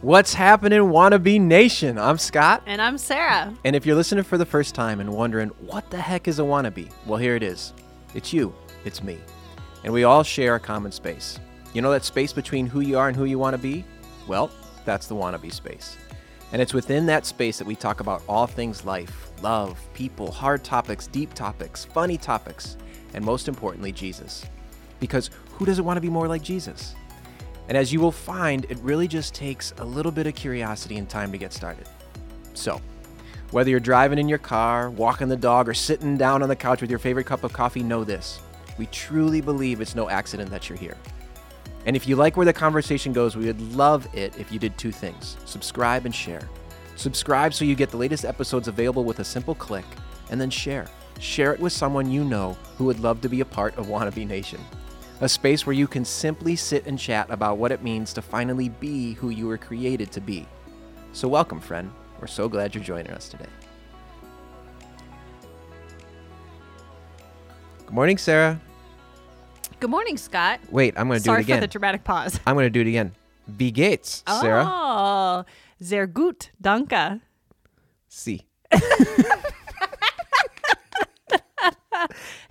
What's happening, Wannabe Nation? I'm Scott. And I'm Sarah. And if you're listening for the first time and wondering, what the heck is a wannabe? Well, here it is. It's you, it's me. And we all share a common space. You know that space between who you are and who you want to be? Well, that's the wannabe space. And it's within that space that we talk about all things life, love, people, hard topics, deep topics, funny topics, and most importantly, Jesus. Because who doesn't want to be more like Jesus? And as you will find, it really just takes a little bit of curiosity and time to get started. So, whether you're driving in your car, walking the dog, or sitting down on the couch with your favorite cup of coffee, know this. We truly believe it's no accident that you're here. And if you like where the conversation goes, we would love it if you did two things subscribe and share. Subscribe so you get the latest episodes available with a simple click, and then share. Share it with someone you know who would love to be a part of Wannabe Nation a space where you can simply sit and chat about what it means to finally be who you were created to be. So, welcome, friend. We're so glad you're joining us today. Good morning, Sarah. Good morning, Scott. Wait, I'm going to do it again. Sorry for the dramatic pause. I'm going to do it again. Wie geht's, Sarah? Oh, sehr gut, danke. See.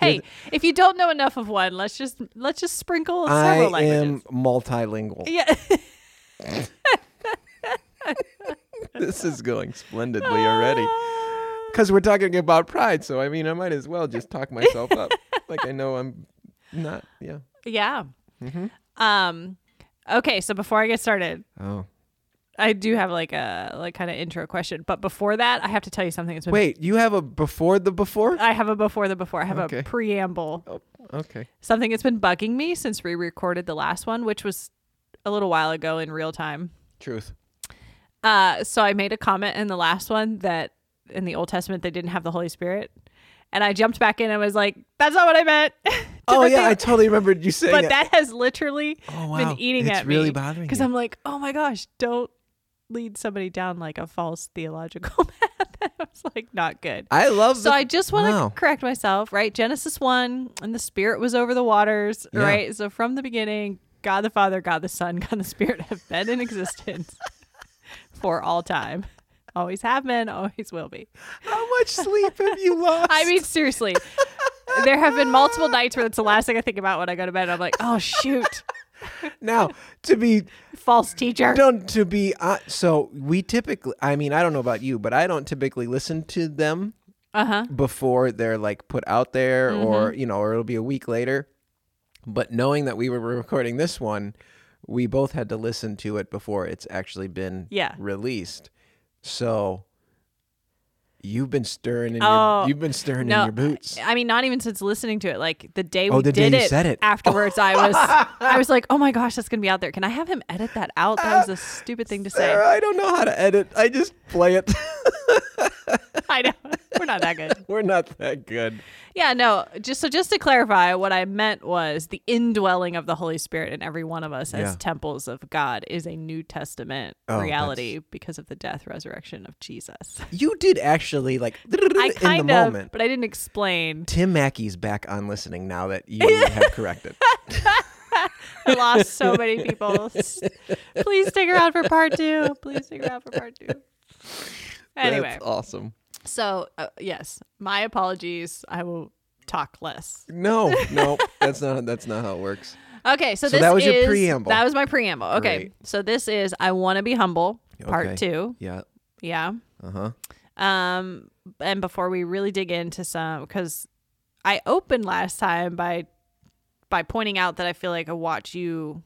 Hey, if you don't know enough of one, let's just let's just sprinkle I several am languages. multilingual. Yeah. this is going splendidly already. Because we're talking about pride, so I mean, I might as well just talk myself up. like I know I'm not. Yeah. yeah. Mm-hmm. Um okay, so before I get started, Oh. I do have like a like kind of intro question, but before that, I have to tell you something that's been Wait, you have a before the before? I have a before the before. I have Okay. a preamble. Oh, okay. Something that's been bugging me since we recorded the last one, which was a little while ago in real time. Truth. Uh, so I made a comment in the last one that in the Old Testament they didn't have the Holy Spirit, and I jumped back in and was like, "That's not what I meant." Oh yeah, I totally remembered you saying but it. that has literally oh wow, been eating it's at really me bothering because. I'm like, "Oh my gosh, don't lead somebody down like a false theological path." I was like, not good. I love. So the, I just want to wow. correct myself, right? Genesis 1, and the Spirit was over the waters, Yeah. right? So from the beginning, God the Father, God the Son, God the Spirit have been in existence for all time. Always have been, always will be. How much sleep have you lost? I mean, seriously, there have been multiple nights where it's the last thing I think about when I go to bed. I'm like, oh, shoot, now to be false teacher. don't to be uh, so we typically. I mean, I don't know about you, but I don't typically listen to them Uh huh. before they're like put out there, or Mm-hmm. you know, or it'll be a week later. But knowing that we were recording this one, we both had to listen to it before it's actually been Yeah. released. So you've been stirring in Oh, your you've been stirring No, in your boots. I mean, not even since listening to it. Like the day Oh, we the day did you it, said it. afterwards, I was, I was like, oh my gosh, that's gonna be out there. Can I have him edit that out? That was a stupid thing to say. I don't know how to edit. I just play it. I know we're not that good. We're not that good. Yeah, no. Just so, just to clarify, what I meant was the indwelling of the Holy Spirit in every one of us as Yeah. temples of God is a New Testament Oh, reality because of the death resurrection of Jesus. You did actually like I in the of, moment. but I didn't explain. Tim Mackie's back on listening now that you have corrected. I lost so many people. Please stick around for part two. Please stick around for part two. Anyway, That's awesome. So uh, yes, my apologies. I will talk less. No, no, that's not that's not how it works. Okay, so, So this that was your preamble. That was my preamble. Okay, Great. so this is I want to be humble, part Okay. two. Yeah. Yeah. Uh huh. Um, and before we really dig into some, because I opened last time by by pointing out that I feel like I watch you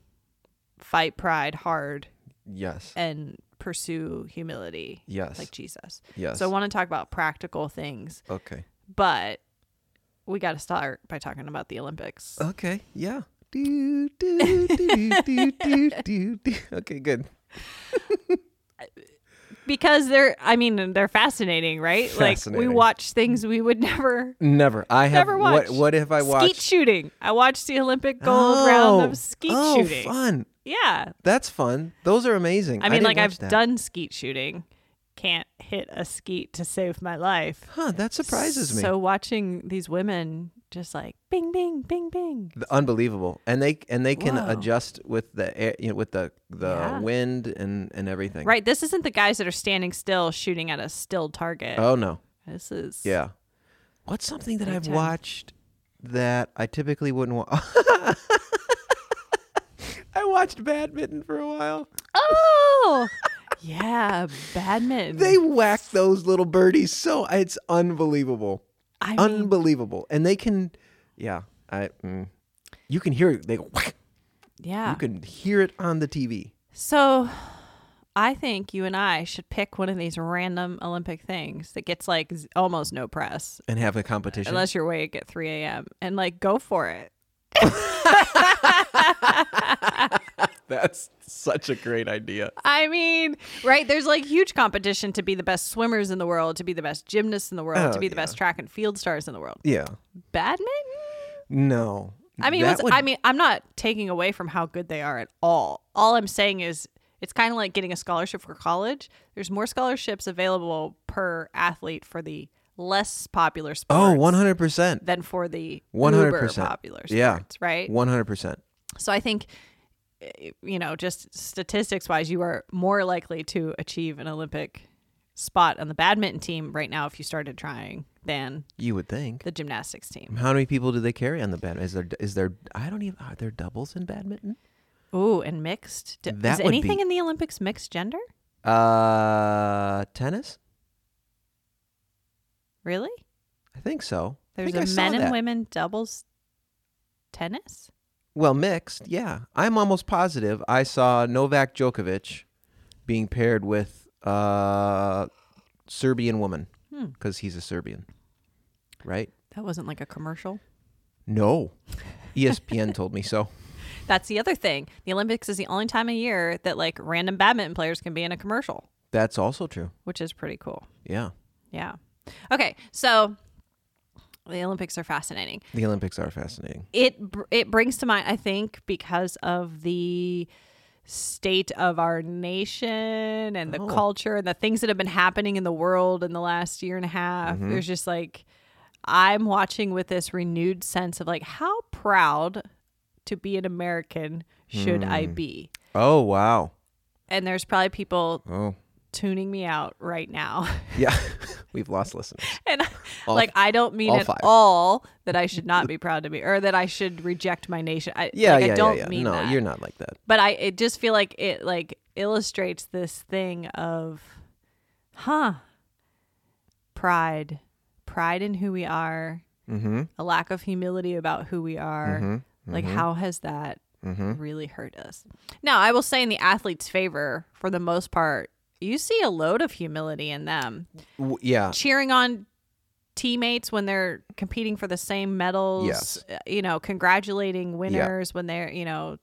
fight pride hard Yes. and pursue humility Yes. like Jesus. yes. So I want to talk about practical things, okay. but we got to start by talking about the Olympics. Okay. Yeah. Do, do, do, do, do, do, do. Okay. Good. because they're i mean they're fascinating right like we watch things we would never Never. I have. Never what? watched. What if I watched? skeet shooting i watched the olympic gold round Oh, of skeet oh, oh shooting fun. Yeah That's fun. Those are amazing. i mean didn't like i've that. done skeet shooting can't hit a skeet to save my life Huh? That surprises me. so watching these women just like bing, bing, bing, bing. The- unbelievable, and they and they can Whoa. adjust with the air, you know, with the the Yeah. wind and and everything. Right. This isn't the guys that are standing still shooting at a still target. Oh no. This is Yeah. What's something that I've time. watched that I typically wouldn't watch? I watched badminton for a while. Oh, yeah, badminton. They whack those little birdies so it's unbelievable, I mean, unbelievable, and they can, yeah, I, mm, you can hear it. They go whack. yeah. You can hear it on the TV. So, I think you and I should pick one of these random Olympic things that gets like z- almost no press, And have a competition. unless you're awake at 3 a.m. and like go for it. That's such a great idea. I mean, right? There's like huge competition to be the best swimmers in the world, to be the best gymnasts in the world, Oh, to be the yeah. best track and field stars in the world. Yeah. Badminton? No. I mean, would- I mean, I'm not taking away from how good they are at all. All I'm saying is it's kind of like getting a scholarship for college. There's more scholarships available per athlete for the less popular oh, sports Oh, 100%. than for the 100%. uber popular sports, Yeah. right? 100%. So I think, you know, just statistics wise, you are more likely to achieve an Olympic spot on the badminton team right now if you started trying than You would think. the gymnastics team. How many people do they carry on the badminton? Is there is there I don't even are there doubles in badminton? Ooh, and mixed. That Is anything be- in the Olympics mixed gender? Uh tennis? Really? I think so. There's I a men and that. women doubles tennis? Well, mixed, yeah. I'm almost positive I saw Novak Djokovic being paired with a Serbian woman Hmm. because he's a Serbian. Right? That wasn't like a commercial. No. ESPN told me so. That's the other thing. The Olympics is the only time of year that like random badminton players can be in a commercial, That's also true. which is pretty cool. Yeah. Yeah. Okay, so the Olympics are fascinating. The Olympics are fascinating. It it brings to mind, I think, because of the state of our nation and the Oh. culture and the things that have been happening in the world in the last year and a half. Mm-hmm. There's just like I'm watching with this renewed sense of like how proud to be an American should I Hmm. be? Oh, wow. And there's probably people Oh. tuning me out right now. Yeah. We've lost listeners. and All like I don't mean all at five. all that I should not be proud to be or that I should reject my nation. I, Yeah, like, yeah, I don't yeah, yeah. mean no, that. you're not like that. But I it just feel like it like illustrates this thing of huh pride. Pride in who we are, Mm-hmm. a lack of humility about who we are. Mm-hmm. Like how has that Mm-hmm. really hurt us? Now, I will say in the athlete's favor, for the most part, you see a load of humility in them. Yeah. cheering on teammates when they're competing for the same medals Yes. uh, you know congratulating winners when they're you know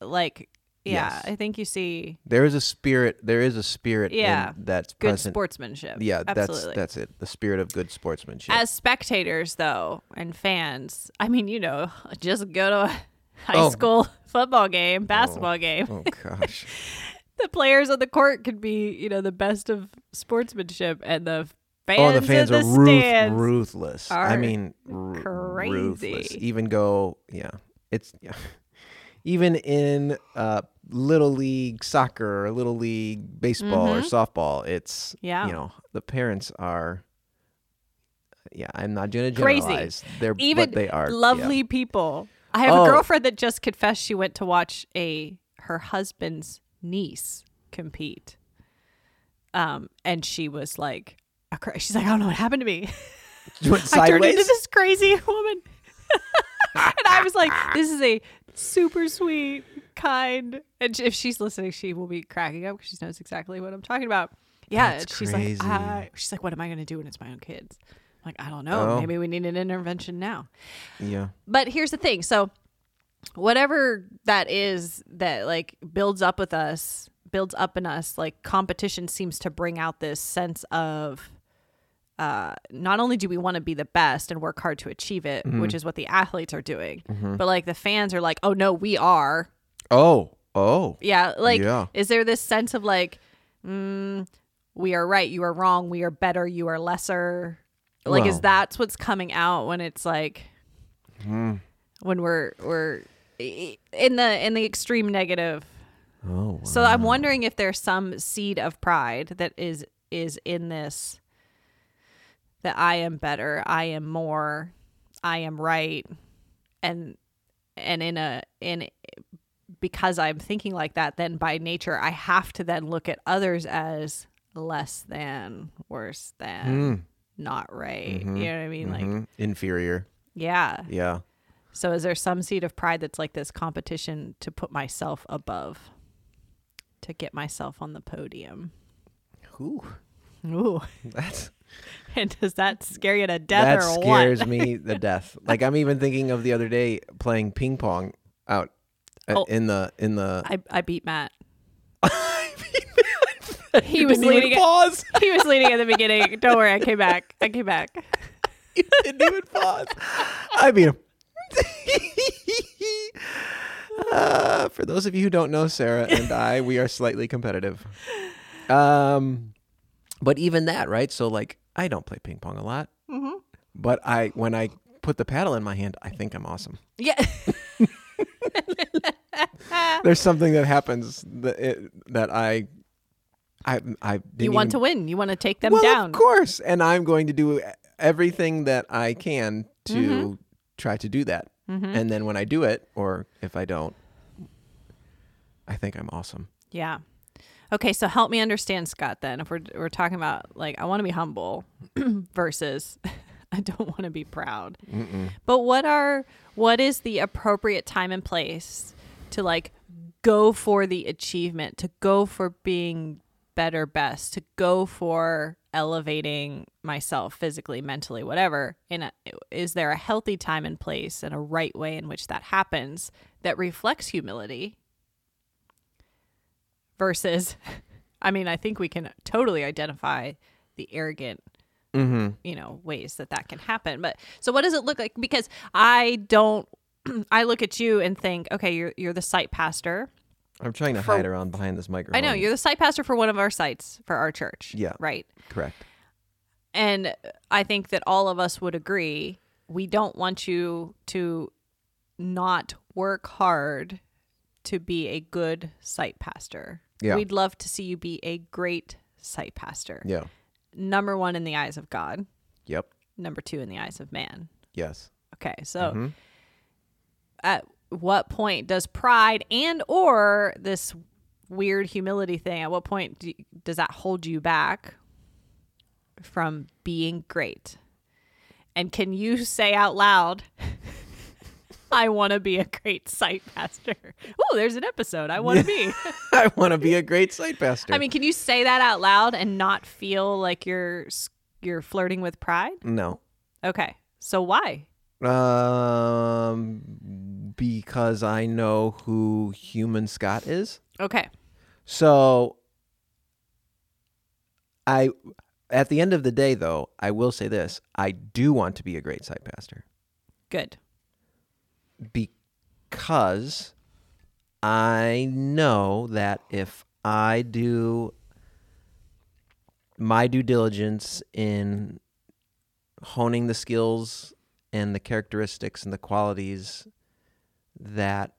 like yeah Yes. i think you see There is a spirit. There is a spirit. in- Yeah. that's good present. sportsmanship Yeah, absolutely that's that's it. The spirit of good sportsmanship. as spectators though and fans i mean you know just go to a high Oh. school football game basketball game oh gosh. the players on the court could be you know the best of sportsmanship and the fans oh, the fans in are the ruth- ruthless. I mean, r- ruthless. crazy. Even go, yeah. It's yeah. Even in uh, little league soccer or little league baseball or softball, it's Mm-hmm. Yeah. You know, the parents are. Yeah, I'm not going to Crazy. They're even but they are yeah. lovely people. I have Oh. a girlfriend that just confessed she went to watch a her husband's niece compete. Um, and she was like, a cra- she's like, I don't know what happened to me. I turned into this crazy woman. and I was like, this is a super sweet, kind. And if she's listening, she will be cracking up because she knows exactly what I'm talking about. Yeah, That's she's crazy. like, I, she's like, what am I going to do when it's my own kids? I'm like, I don't know. Oh. Maybe we need an intervention now. Yeah. But here's the thing. So whatever that is that like builds up with us, builds up in us, like competition seems to bring out this sense of uh not only do we want to be the best and work hard to achieve it, Mm-hmm. which is what the athletes are doing, but like the fans are like, "Oh no, we are." Oh. Oh. Yeah, like Yeah. is there this sense of like mm, we are right, you are wrong, we are better, you are lesser? Like is Well- that's what's coming out when it's like when we're we're in the in the extreme negative. Oh, So I'm wondering if there's some seed of pride that is is in this that I am better, I am more, I am right, and and in a in because I'm thinking like that, then by nature I have to then look at others as less than, worse than, not right. You know what I mean? Like, Mhm. inferior. yeah. Yeah. So is there some seed of pride that's like this competition to put myself above, to get myself on the podium? Ooh, Ooh. that's And does that scare you to death that scares what? me the death. Like I'm even thinking of the other day playing ping pong out uh, Oh. in the in the. I, I beat Matt. he was leading. Pause. he was leading at the beginning. Don't worry, I came back. I came back. You didn't even pause. I beat him. Uh, for those of you who don't know, Sarah and I, we are slightly competitive. Um, but even that, right? So like, I don't play ping pong a lot, Mm-hmm. but I when I put the paddle in my hand, I think I'm awesome. Yeah. There's something that happens that it, that I, I, I you want even- to win. You want to take them well, down. Of course, and I'm going to do everything that I can to Mm-hmm. try to do that. And then when I do it, or if I don't, I think I'm awesome. Yeah. Okay, so help me understand, Scott. Then, if we're we're talking about like I want to be humble versus I don't want to be proud. But what are what is the appropriate time and place to like go for the achievement, to go for being better, best, to go for elevating myself physically, mentally, whatever? In a, uh, is there a healthy time and place and a right way in which that happens that reflects humility? Versus I mean, I think we can totally identify the arrogant Mm-hmm. you know ways that that can happen but so what does it look like because i don't i look at you and think okay you're you're the site pastor I'm trying to For- hide around behind this microphone. i know you're the site pastor for one of our sites for our church Yeah. right correct. and i think that all of us would agree we don't want you to not work hard to be a good site pastor Yeah. we'd love to see you be a great site pastor Yeah. number one in the eyes of God, Yep. number two in the eyes of man. Yes. Okay, so Mhm. at what point does pride and or this weird humility thing? At what point do, does that hold you back from being great? And can you say out loud, "I want to be a great site pastor"? Oh, there's an episode. I want to be. I want to be a great site pastor. I mean, can you say that out loud and not feel like you're you're flirting with pride? no. Okay. So why? Um, because I know who Human Scott is. Okay. So I at the end of the day though, I will say this. I do want to be a great site pastor Good. Because I know that if I do my due diligence in honing the skills and the characteristics and the qualities that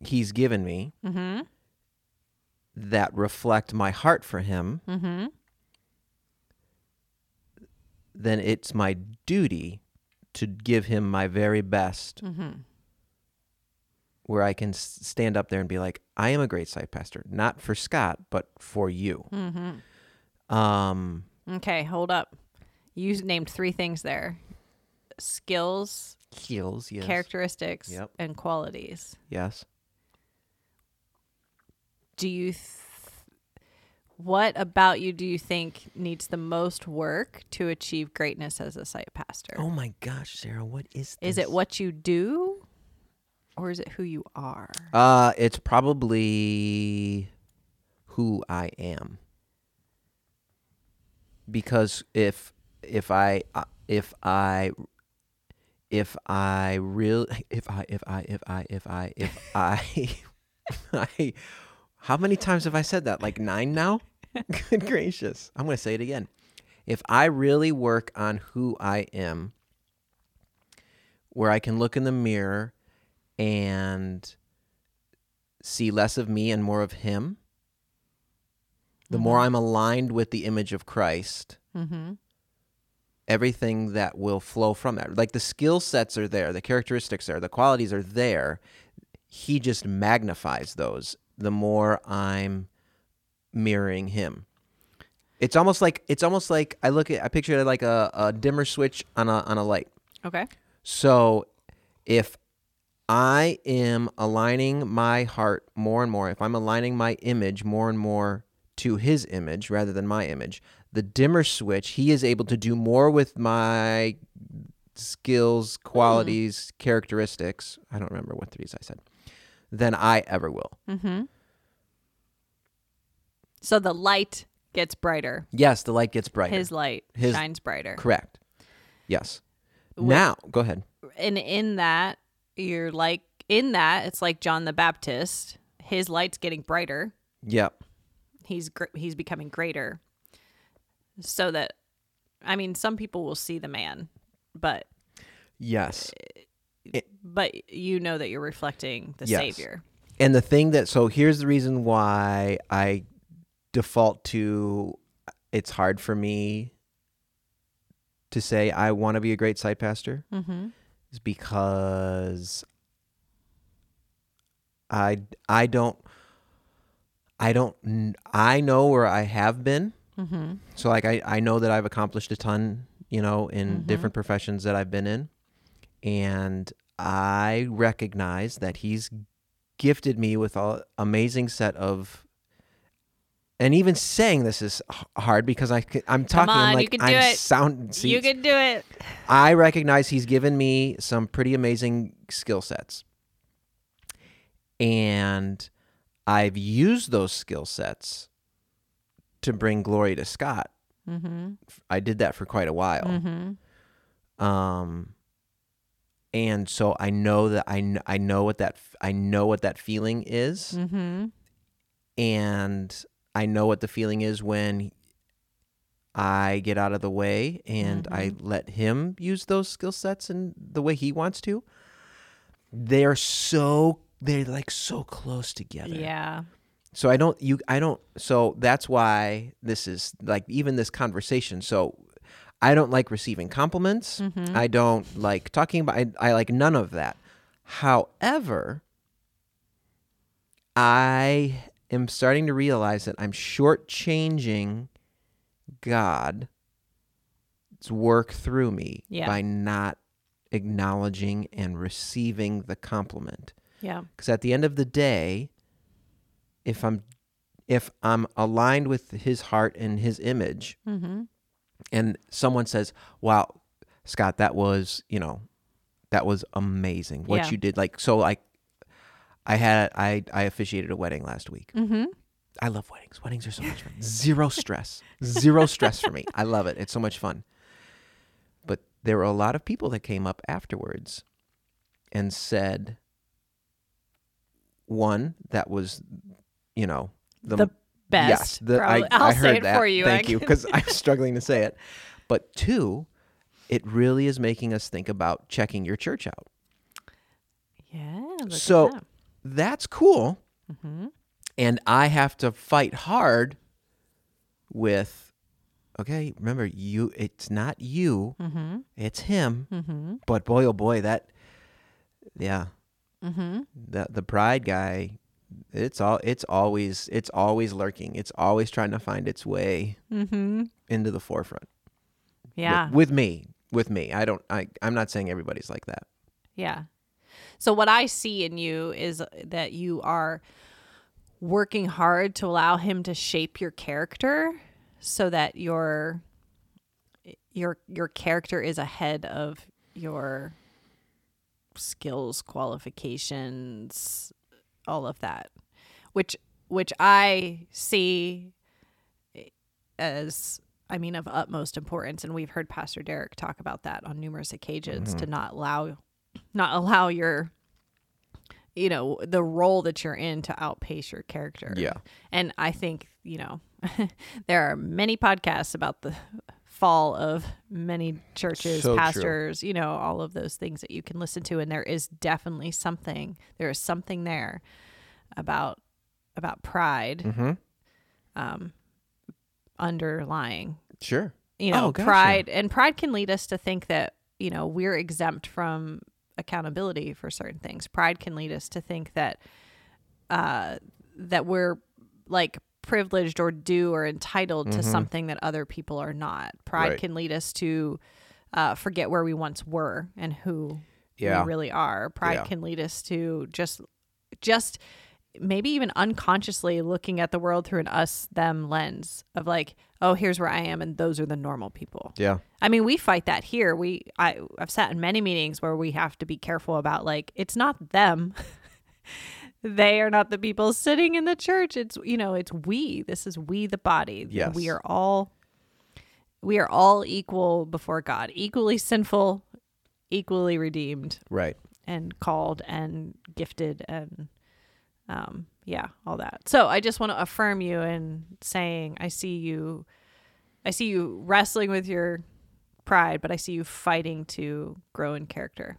he's given me Mm-hmm. that reflect my heart for him, Mm-hmm. then it's my duty to give him my very best Mm-hmm. where I can s- stand up there and be like, I am a great site pastor, not for Scott, but for you. Mm-hmm. Um, Okay. Hold up. You named three things there: skills, skills, yes. characteristics, Yep. and qualities. Yes. Do you? Th- what about you do you think needs the most work to achieve greatness as a site pastor? Oh my gosh, Sarah, what is this? Is it what you do, or is it who you are? Uh, it's probably who I am. Because if if I uh, if I if I real if I if I if I if I if I I how many times have I said that? Like 9 now? Good gracious. I'm going to say it again. If I really work on who I am where I can look in the mirror and see less of me and more of him, the more I'm aligned with the image of Christ, Mm-hmm. everything that will flow from that. Like the skill sets are there, the characteristics are, the qualities are there. He just magnifies those the more I'm mirroring him. It's almost like it's almost like I look at I picture it like a, a dimmer switch on a on a light. Okay. So if I am aligning my heart more and more, if I'm aligning my image more and more to his image rather than my image, the dimmer switch, he is able to do more with my skills, qualities, characteristics. I don't remember what threes I said, than I ever will. Mm-hmm. So the light gets brighter. Yes, the light gets brighter. His light His- shines brighter. Correct. Yes. With- now, go ahead. and in that you're like in that it's like John the Baptist. His light's getting brighter. Yep. He's gr- he's becoming greater. So that I mean some people will see the man, but Yes. Uh, but you know that you're reflecting the Yes. savior. And the thing that so here's the reason why I default to it's hard for me to say I want to be a great site pastor Mhm. is because I I don't I don't I know where I have been. Mhm. So like I I know that I've accomplished a ton, you know, in different professions that I've been in. And I recognize that he's gifted me with an amazing set of and even saying this is hard because i'm talking I'm on, you like I'm it. sound see, you can do it. I recognize he's given me some pretty amazing skill sets. And I've used those skill sets to bring glory to Scott. Mhm. I did that for quite a while. Mhm. Um and so I know that I, kn- I know what that f- I know what that feeling is Mhm. and I know what the feeling is when I get out of the way and I let him use those skill sets in the way he wants to. They're so they're like so close together. Yeah. So I don't you I don't so that's why this is like even this conversation. So I don't like receiving compliments. Mm-hmm. I don't like talking about I, I like none of that. However, I am starting to realize that I'm shortchanging God's work through me Yeah. by not acknowledging and receiving the compliment. Yeah. Because at the end of the day, if I'm if I'm aligned with his heart and his image, Mhm. and someone says, "Wow, Scott, that was you know, that was amazing what Yeah. you did." Like so, like I had I I officiated a wedding last week. Mhm. I love weddings. Weddings are so much fun. Zero stress. Zero stress for me. I love it. It's so much fun. But there were a lot of people that came up afterwards and said, one, that was, you know, the, The best. Yes, the, I. I'll I heard say it that. for you. Thank I you, because I'm struggling to say it. But two, it really is making us think about checking your church out. Yeah. So-. That's cool. Mhm. and I have to fight hard with okay, remember you it's not you, Mhm. it's him. Mhm. But boy oh boy, that yeah, Mhm. the the pride guy, it's all it's always it's always lurking. It's always trying to find its way Mhm. into the forefront. With- Yeah. With, me. With me. I don't I I'm not saying everybody's like that. Yeah. So what I see in you is that you are working hard to allow him to shape your character so that your your your character is ahead of your skills, qualifications, all of that. Which which I see as I mean of utmost importance and we've heard Pastor Derek talk about that on numerous occasions to mm-hmm. not allow not allow your you know the role that you're in to outpace your character Yeah. and i think you know there are many podcasts about the fall of many churches, So true. pastors, you know, all of those things that you can listen to and there is definitely something there is something there about about pride Mm-hmm. um underlying Sure. you know Oh, gotcha. pride and pride can lead us to think that you know we're exempt from accountability for certain things pride can lead us to think that uh that we're like privileged or due or entitled to something that other people are not pride Mm-hmm. Right. can lead us to uh forget where we once were and who Yeah. we really are pride Yeah. can lead us to just just maybe even unconsciously looking at the world through an us them lens of like oh here's where i am and those are the normal people. Yeah. i mean we fight that here. We i i've sat in many meetings where we have to be careful about like it's not them. They are not the people sitting in the church. It's you know it's we. This is we the body. Yes. we are all we are all equal before god equally sinful equally redeemed. Right. and called and gifted and um yeah all that so i just want to affirm you in saying i see you i see you wrestling with your pride but i see you fighting to grow in character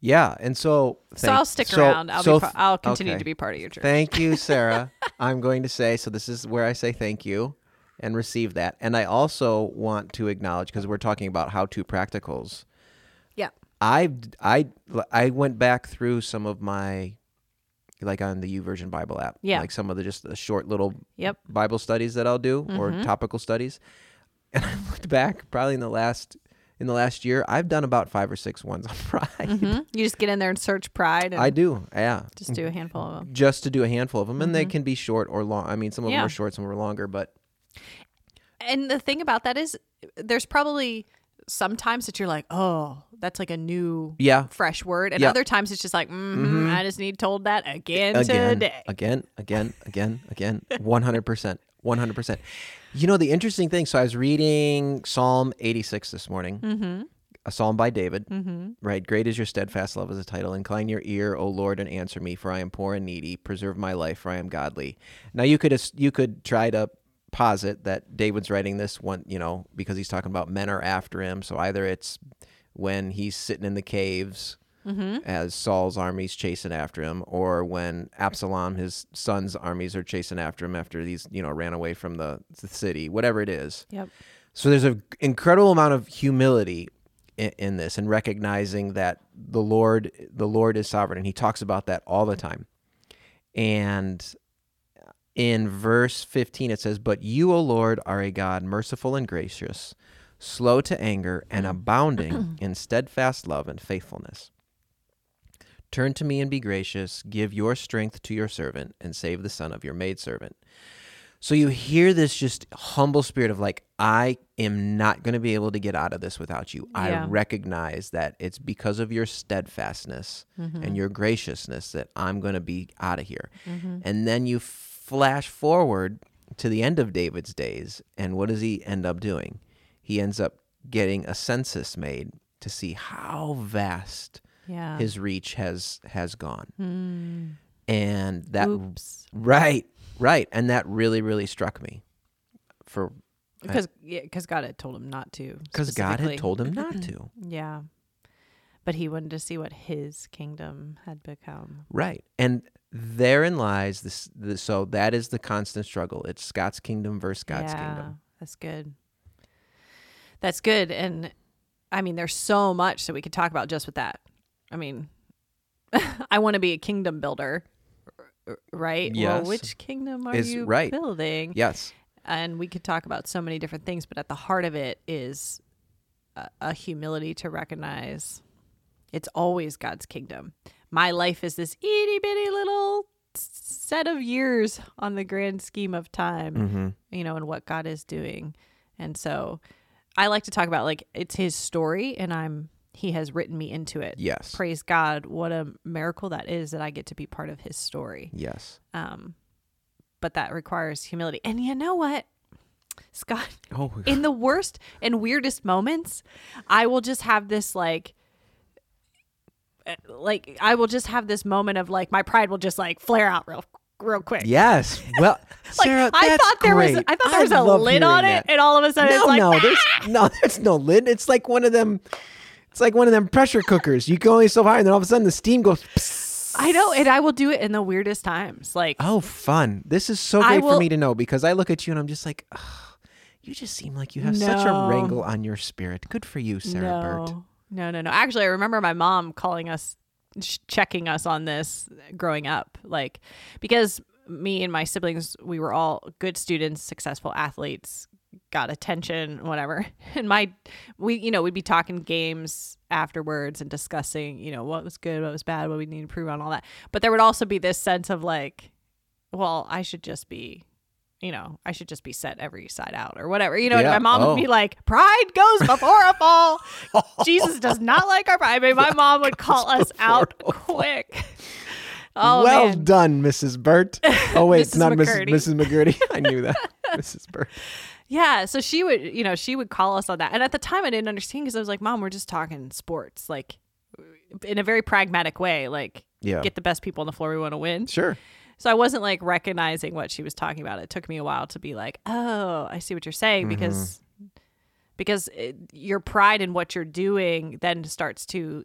Yeah. And so. so i'll stick so- around i'll so be pa- i'll continue okay. to be part of your church Thank you, Sarah. I'm going to say so. This is where I say thank you and receive that. And I also want to acknowledge because we're talking about how to practicals. yeah I I I went back through some of my like on the YouVersion Bible app. Yeah. Like some of the just the short little yep Bible studies that I'll do or Mm-hmm. topical studies. And I looked back probably in the last in the last year, I've done about five or six ones on pride. Mhm. you just get in there and search pride and I do. Yeah. just do a handful of them just to do a handful of them, and they can be short or long. I mean, some of them Mm-hmm. Are short, some are longer, but and the thing about that is there's probably sometimes that you're like oh that's like a new yeah, fresh word and Yeah. other times it's just like mm-hmm i just need told that again, again, today again, again, again, again, one hundred percent, one hundred percent. You know the interesting thing. So I was reading Psalm eighty-six this morning, mm-hmm a psalm by David. mm-hmm Right, great is your steadfast love as a title. Incline your ear, O Lord, and answer me, for I am poor and needy. Preserve my life, for I am godly. Now you could you could try to posit that David's writing this one, you know, because he's talking about men are after him. So either it's when he's sitting in the caves mm-hmm as Saul's armies chasing after him, or when Absalom, his son's armies, are chasing after him after these, you know, ran away from the, the city, whatever it is. yep So there's an incredible amount of humility in, in this, and recognizing that the Lord, the Lord is sovereign, and He talks about that all the time. And in verse 15, it says, "But you, O Lord, are a God merciful and gracious, slow to anger, and abounding in steadfast love and faithfulness." Turn to me and be gracious. Give your strength to your servant, and save the son of your maidservant. So you hear this just humble spirit of like, I am not going to be able to get out of this without you. I recognize that it's because of your steadfastness and mm-hmm. your graciousness that I'm going to be out of here. Mm-hmm. And then you flash forward to the end of David's days, and what does he end up doing? He ends up getting a census made to see how vast yeah his reach has has gone. Mm. And that oops Right, right, and that really, really struck me. For because yeah because god had told him not to because God had told him not to. yeah but he wanted to see what his kingdom had become Right, and therein lies this. The, so that is the constant struggle. It's God's kingdom versus God's yeah, kingdom. That's good. That's good. And I mean, there's so much that we could talk about just with that. I mean, I want to be a kingdom builder, right? Yes. Well, which kingdom are Is- you right. building? Yes, And we could talk about so many different things, but at the heart of it is a, a humility to recognize it's always God's kingdom. My life is this itty bitty little set of years on the grand scheme of time hmm you know, and what God is doing. And so I like to talk about like it's his story and I'm he has written me into it. yes, Praise God, what a miracle that is that I get to be part of his story. yes. Um but that requires humility. And you know what? Scott, Oh, in the worst and weirdest moments, I will just have this like Eh, like I will just have this moment of like my pride will just like flare out real real quick. Yes. Well, Like Sarah, I thought there was. I thought there was a lid on it that. and all of a sudden No, it's like no, there's ah! no, there's no lid. It's like one of them. It's like one of them pressure cookers. You go only so high, and then all of a sudden the steam goes. psst. I know, and I will do it in the weirdest times. Like Oh, fun! This is so great for me to know because I look at you and I'm just like, "Ugh, you just seem like you have such a wrangle on your spirit. Good for you, Sarah Burt. No, no, no. Actually, I remember my mom calling us, checking us on this growing up, like because me and my siblings, we were all good students, successful athletes, got attention, whatever. And my, we, you know, we'd be talking games afterwards and discussing, you know, what was good, what was bad, what we need to improve on, all that. But there would also be this sense of like, well, I should just be. You know, I should just be set every side out or whatever. You know, Yeah. my mom Oh. would be oh. like, "Pride goes before a fall." Jesus does not like our pride. I mean, my mom would call us out quick. Oh well man. done, Mrs. Burt. Oh wait, it's not McCurdy. Mrs. Mrs. McGurdy. I knew that, Mrs. Burt. Yeah, so she would, you know, she would call us on that. And at the time I didn't understand because I was like, "Mom, we're just talking sports." Like in a very pragmatic way, like Yeah. get the best people on the floor we want to win. Sure. So I wasn't like recognizing what she was talking about. It took me a while to be like, "Oh, I see what you're saying," mm-hmm. because because it, your pride in what you're doing then starts to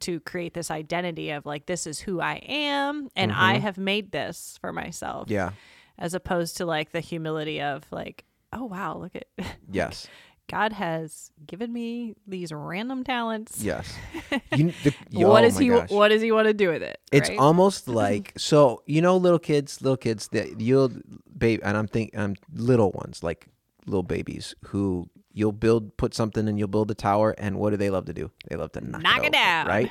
to create this identity of like this is who I am and I mm-hmm. have made this for myself Yeah. as opposed to like the humility of like oh wow look at Yes. God has given me these random talents Yes. You, the, what oh does he gosh. what does he want to do with it It's right? almost like so you know little kids, little kids that you'll babe and I'm think I'm little ones like little babies who you'll build put something and you'll build a tower and what do they love to do? They love to knock, Knock it over, down. right?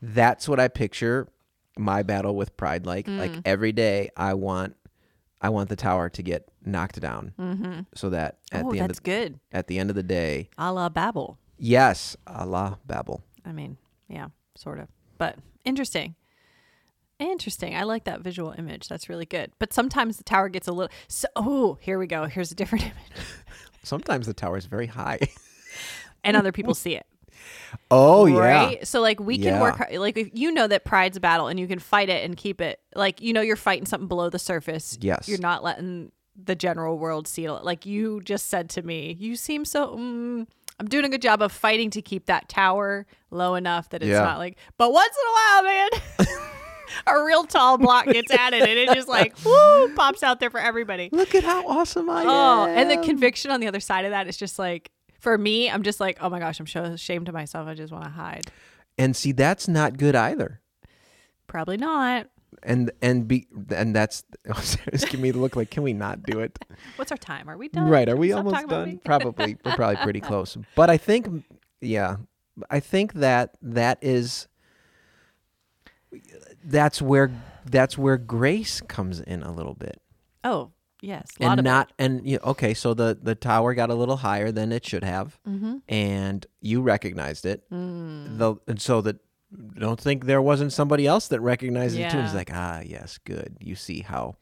That's what I picture my battle with pride like. Like Mm. every day I want I want the tower to get knocked down mm-hmm. so that at oh the end that's of good at the end of the day, a la Babel yes, Allah Babel. I mean, yeah, sort of. But interesting. Interesting. I like that visual image. That's really good. But sometimes the tower gets a little so oh, here we go. Here's a different image. Sometimes the tower is very high. And other people see it. Oh yeah. Right? So like we can Yeah. work like if you know that pride's a battle and you can fight it and keep it like you know you're fighting something below the surface. Yes. You're not letting the general world see it. Like you just said to me, you seem so mm, I'm doing a good job of fighting to keep that tower low enough that it's Yeah. not like but once in a while, man. A real tall block gets added and it just like whoo pops out there for everybody. Look at how awesome I Oh, am. and the conviction on the other side of that is just like for me, I'm just like, oh my gosh, I'm so ashamed of myself. I just want to hide. And see, that's not good either. Probably not. And and be and that's it's giving me the look like, can we not do it? What's our time? Are we done? right? Are we stop almost done? Probably. We're probably pretty close. But I think, yeah, I think that that is that's where that's where grace comes in a little bit. Oh, yes. A lot and not and you okay so the the tower got a little higher than it should have Mm-hmm. and you recognized it Mm. the and so that don't think there wasn't somebody else that recognized it too it's like ah yes good you see how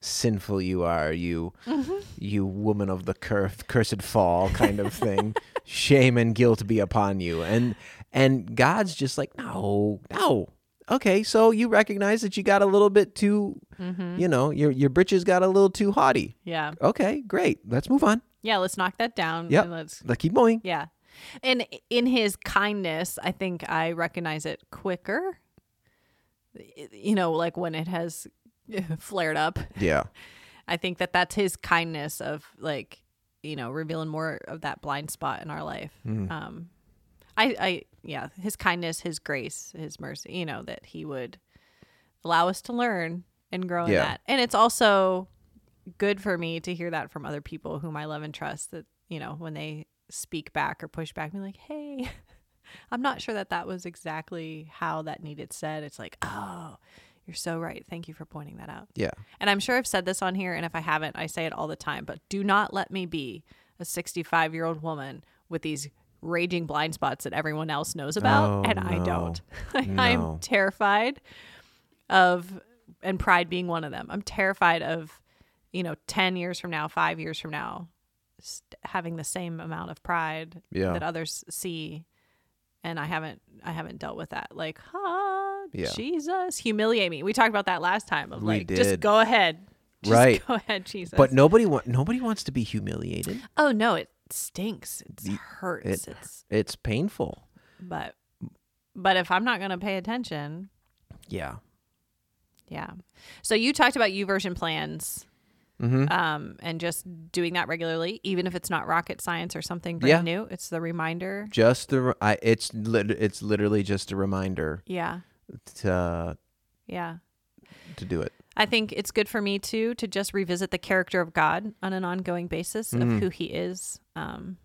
sinful you are you Mm-hmm. you woman of the cur- cursed fall kind of thing shame and guilt be upon you and and god's just like no no okay so you recognize that you got a little bit too Mm-hmm. you know your your britches got a little too haughty Yeah. okay great let's move on Yeah. Let's knock that down. Yeah. Let's, let's keep going yeah. And in his kindness, I think I recognize it quicker. You know, like when it has flared up. yeah I think that that's his kindness of like, you know, revealing more of that blind spot in our life. Mm. Um, I, I, yeah, his kindness, his grace, his mercy, you know, that he would allow us to learn and grow in Yeah. that. And it's also good for me to hear that from other people whom I love and trust that, you know, when they speak back or push back, be like, hey, I'm not sure that that was exactly how that needed said. It's like, oh, you're so right. Thank you for pointing that out. yeah And I'm sure I've said this on here, and if I haven't, I say it all the time. But do not let me be a 65 year old woman with these raging blind spots that everyone else knows about, Oh, and I don't. No. I'm terrified of, and pride being one of them. I'm terrified of, you know, 10 years from now, five years from now, st- having the same amount of pride Yeah. that others see. And I haven't, I haven't dealt with that. Like, ah, Yeah. Jesus, humiliate me. We talked about that last time. Of We like, just go ahead, just Right. Go ahead, Jesus. But nobody wa- nobody wants to be humiliated. oh no, it stinks. It hurts. it- it's It's painful. but but if I'm not gonna pay attention, Yeah. yeah. So you talked about YouVersion plans. Mm-hmm. um, and just doing that regularly, even if it's not rocket science or something brand Yeah. new. It's the reminder. Just the I, it's lit- it's literally just a reminder Yeah, to yeah. to do it. I think it's good for me too to just revisit the character of God on an ongoing basis Mhm. of who He is. Um,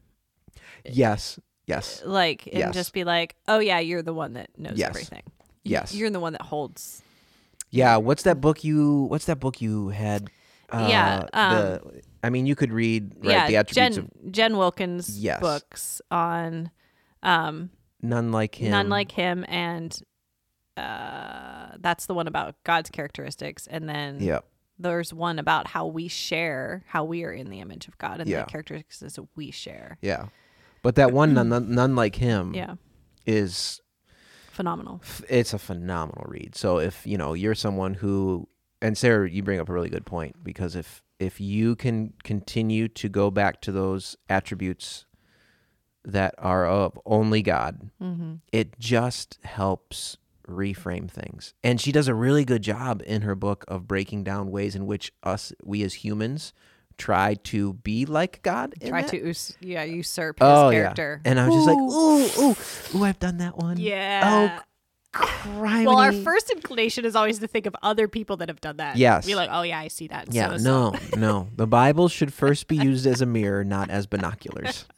Yes. Yes. like and Yes. just be like, oh yeah, you're the one that knows Yes. everything. Yes. you're the one that holds. Yeah. What's that book you? What's that book you had? Uh, Yeah, um, the, I mean, you could read right yeah, the attributes Jen of Jen Wilkin's Yes. books on um, none like him. none like him, and uh, that's the one about God's characteristics, and then Yeah. there's one about how we share, how we are in the image of God, and Yeah. the characteristics that we share. Yeah. But that one none, none, like him Yeah, is phenomenal. f- it's a phenomenal read. So if you know you're someone who and Sarah, you bring up a really good point because if if you can continue to go back to those attributes that are of only God, Mm-hmm. it just helps reframe things. And she does a really good job in her book of breaking down ways in which us we as humans try to be like God. in Try that. to us- yeah usurp his Oh character. yeah. And I was just like, Ooh. ooh, ooh, ooh, I've done that one. yeah. Oh, criminy. well, our first inclination is always to think of other people that have done that. Yes. Be like, oh yeah, I see that. Yeah, so-and-so." no, no. The Bible should first be used as a mirror, not as binoculars.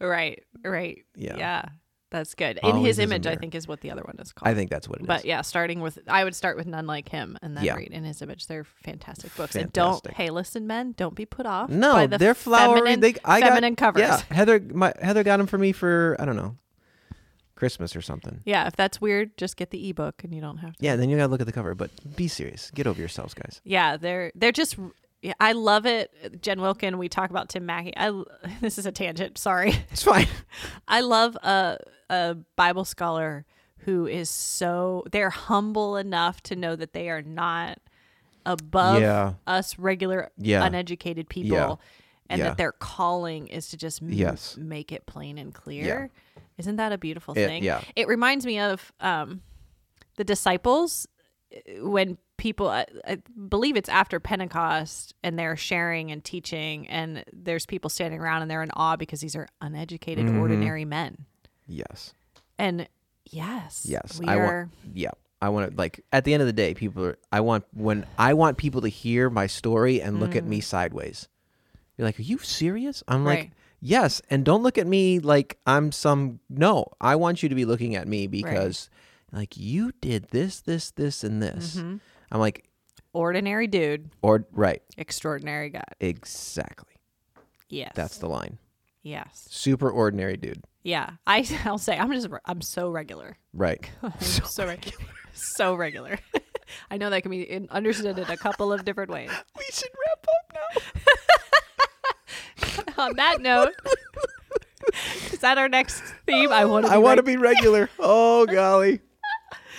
Right, right. Yeah. Yeah. That's good. In Always his a image, I mirror. think is what the other one is called. I think that's what it is. But yeah, starting with I would start with none like him and then Yeah. read in his image. They're fantastic books. And don't Fantastic. hey, listen, men, don't be put off. no, by the they're flowery. Feminine, they, I got, feminine covers. Yeah, Heather, my Heather got them for me for I don't know, Christmas or something. Yeah, if that's weird, just get the ebook and you don't have to. Yeah, then you gotta look at the cover. But be serious. Get over yourselves, guys. Yeah, they're they're just. Yeah, I love it. Jen Wilkin. We talk about Tim Mackie. I this is a tangent. Sorry. It's fine. I love a a Bible scholar who is so they're humble enough to know that they are not above Yeah. us regular Yeah. uneducated people Yeah. and that their calling is to just m- Yes. make it plain and clear. Isn't that a beautiful It- thing? yeah. It reminds me of um, the disciples uh, when people, I, I believe it's after Pentecost, and they're sharing and teaching, and there's people standing around and they're in awe because these are uneducated, Mhm. ordinary men. Yes. And yes, Yes. we I are. want. Yeah. I want to like at the end of the day, people are. I want when I want people to hear my story and look at me sideways. You're like, are you serious? I'm like, Mm. Yes. And don't look at me like I'm some. No, I want you to be looking at me because, like, you did this, this, this, and this. Mm-hmm. I'm like, ordinary dude, or right, extraordinary guy. exactly. Yes, That's the line. yes, Super ordinary dude. Yeah. I I'll say I'm just I'm so regular. Right. I'm so, regular. so regular. I know that can be in, understood in a couple of different ways. we should wrap up now. On that note, is that our next theme? I want to. I want to be regular. Oh golly.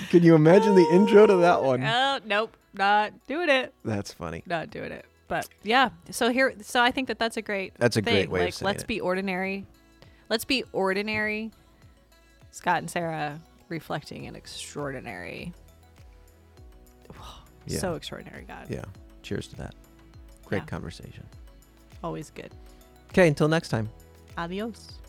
Can you imagine the intro to that one? Oh nope, not doing it. That's funny. Not doing it. But yeah, so here, so I think that that's a great. That's a thing. great way like, let's it. be ordinary. Let's be ordinary. Scott and Sarah reflecting an extraordinary. Yeah. So extraordinary, God. Yeah. Cheers to that. Great Yeah. conversation. Always good. Okay, until next time. Adios.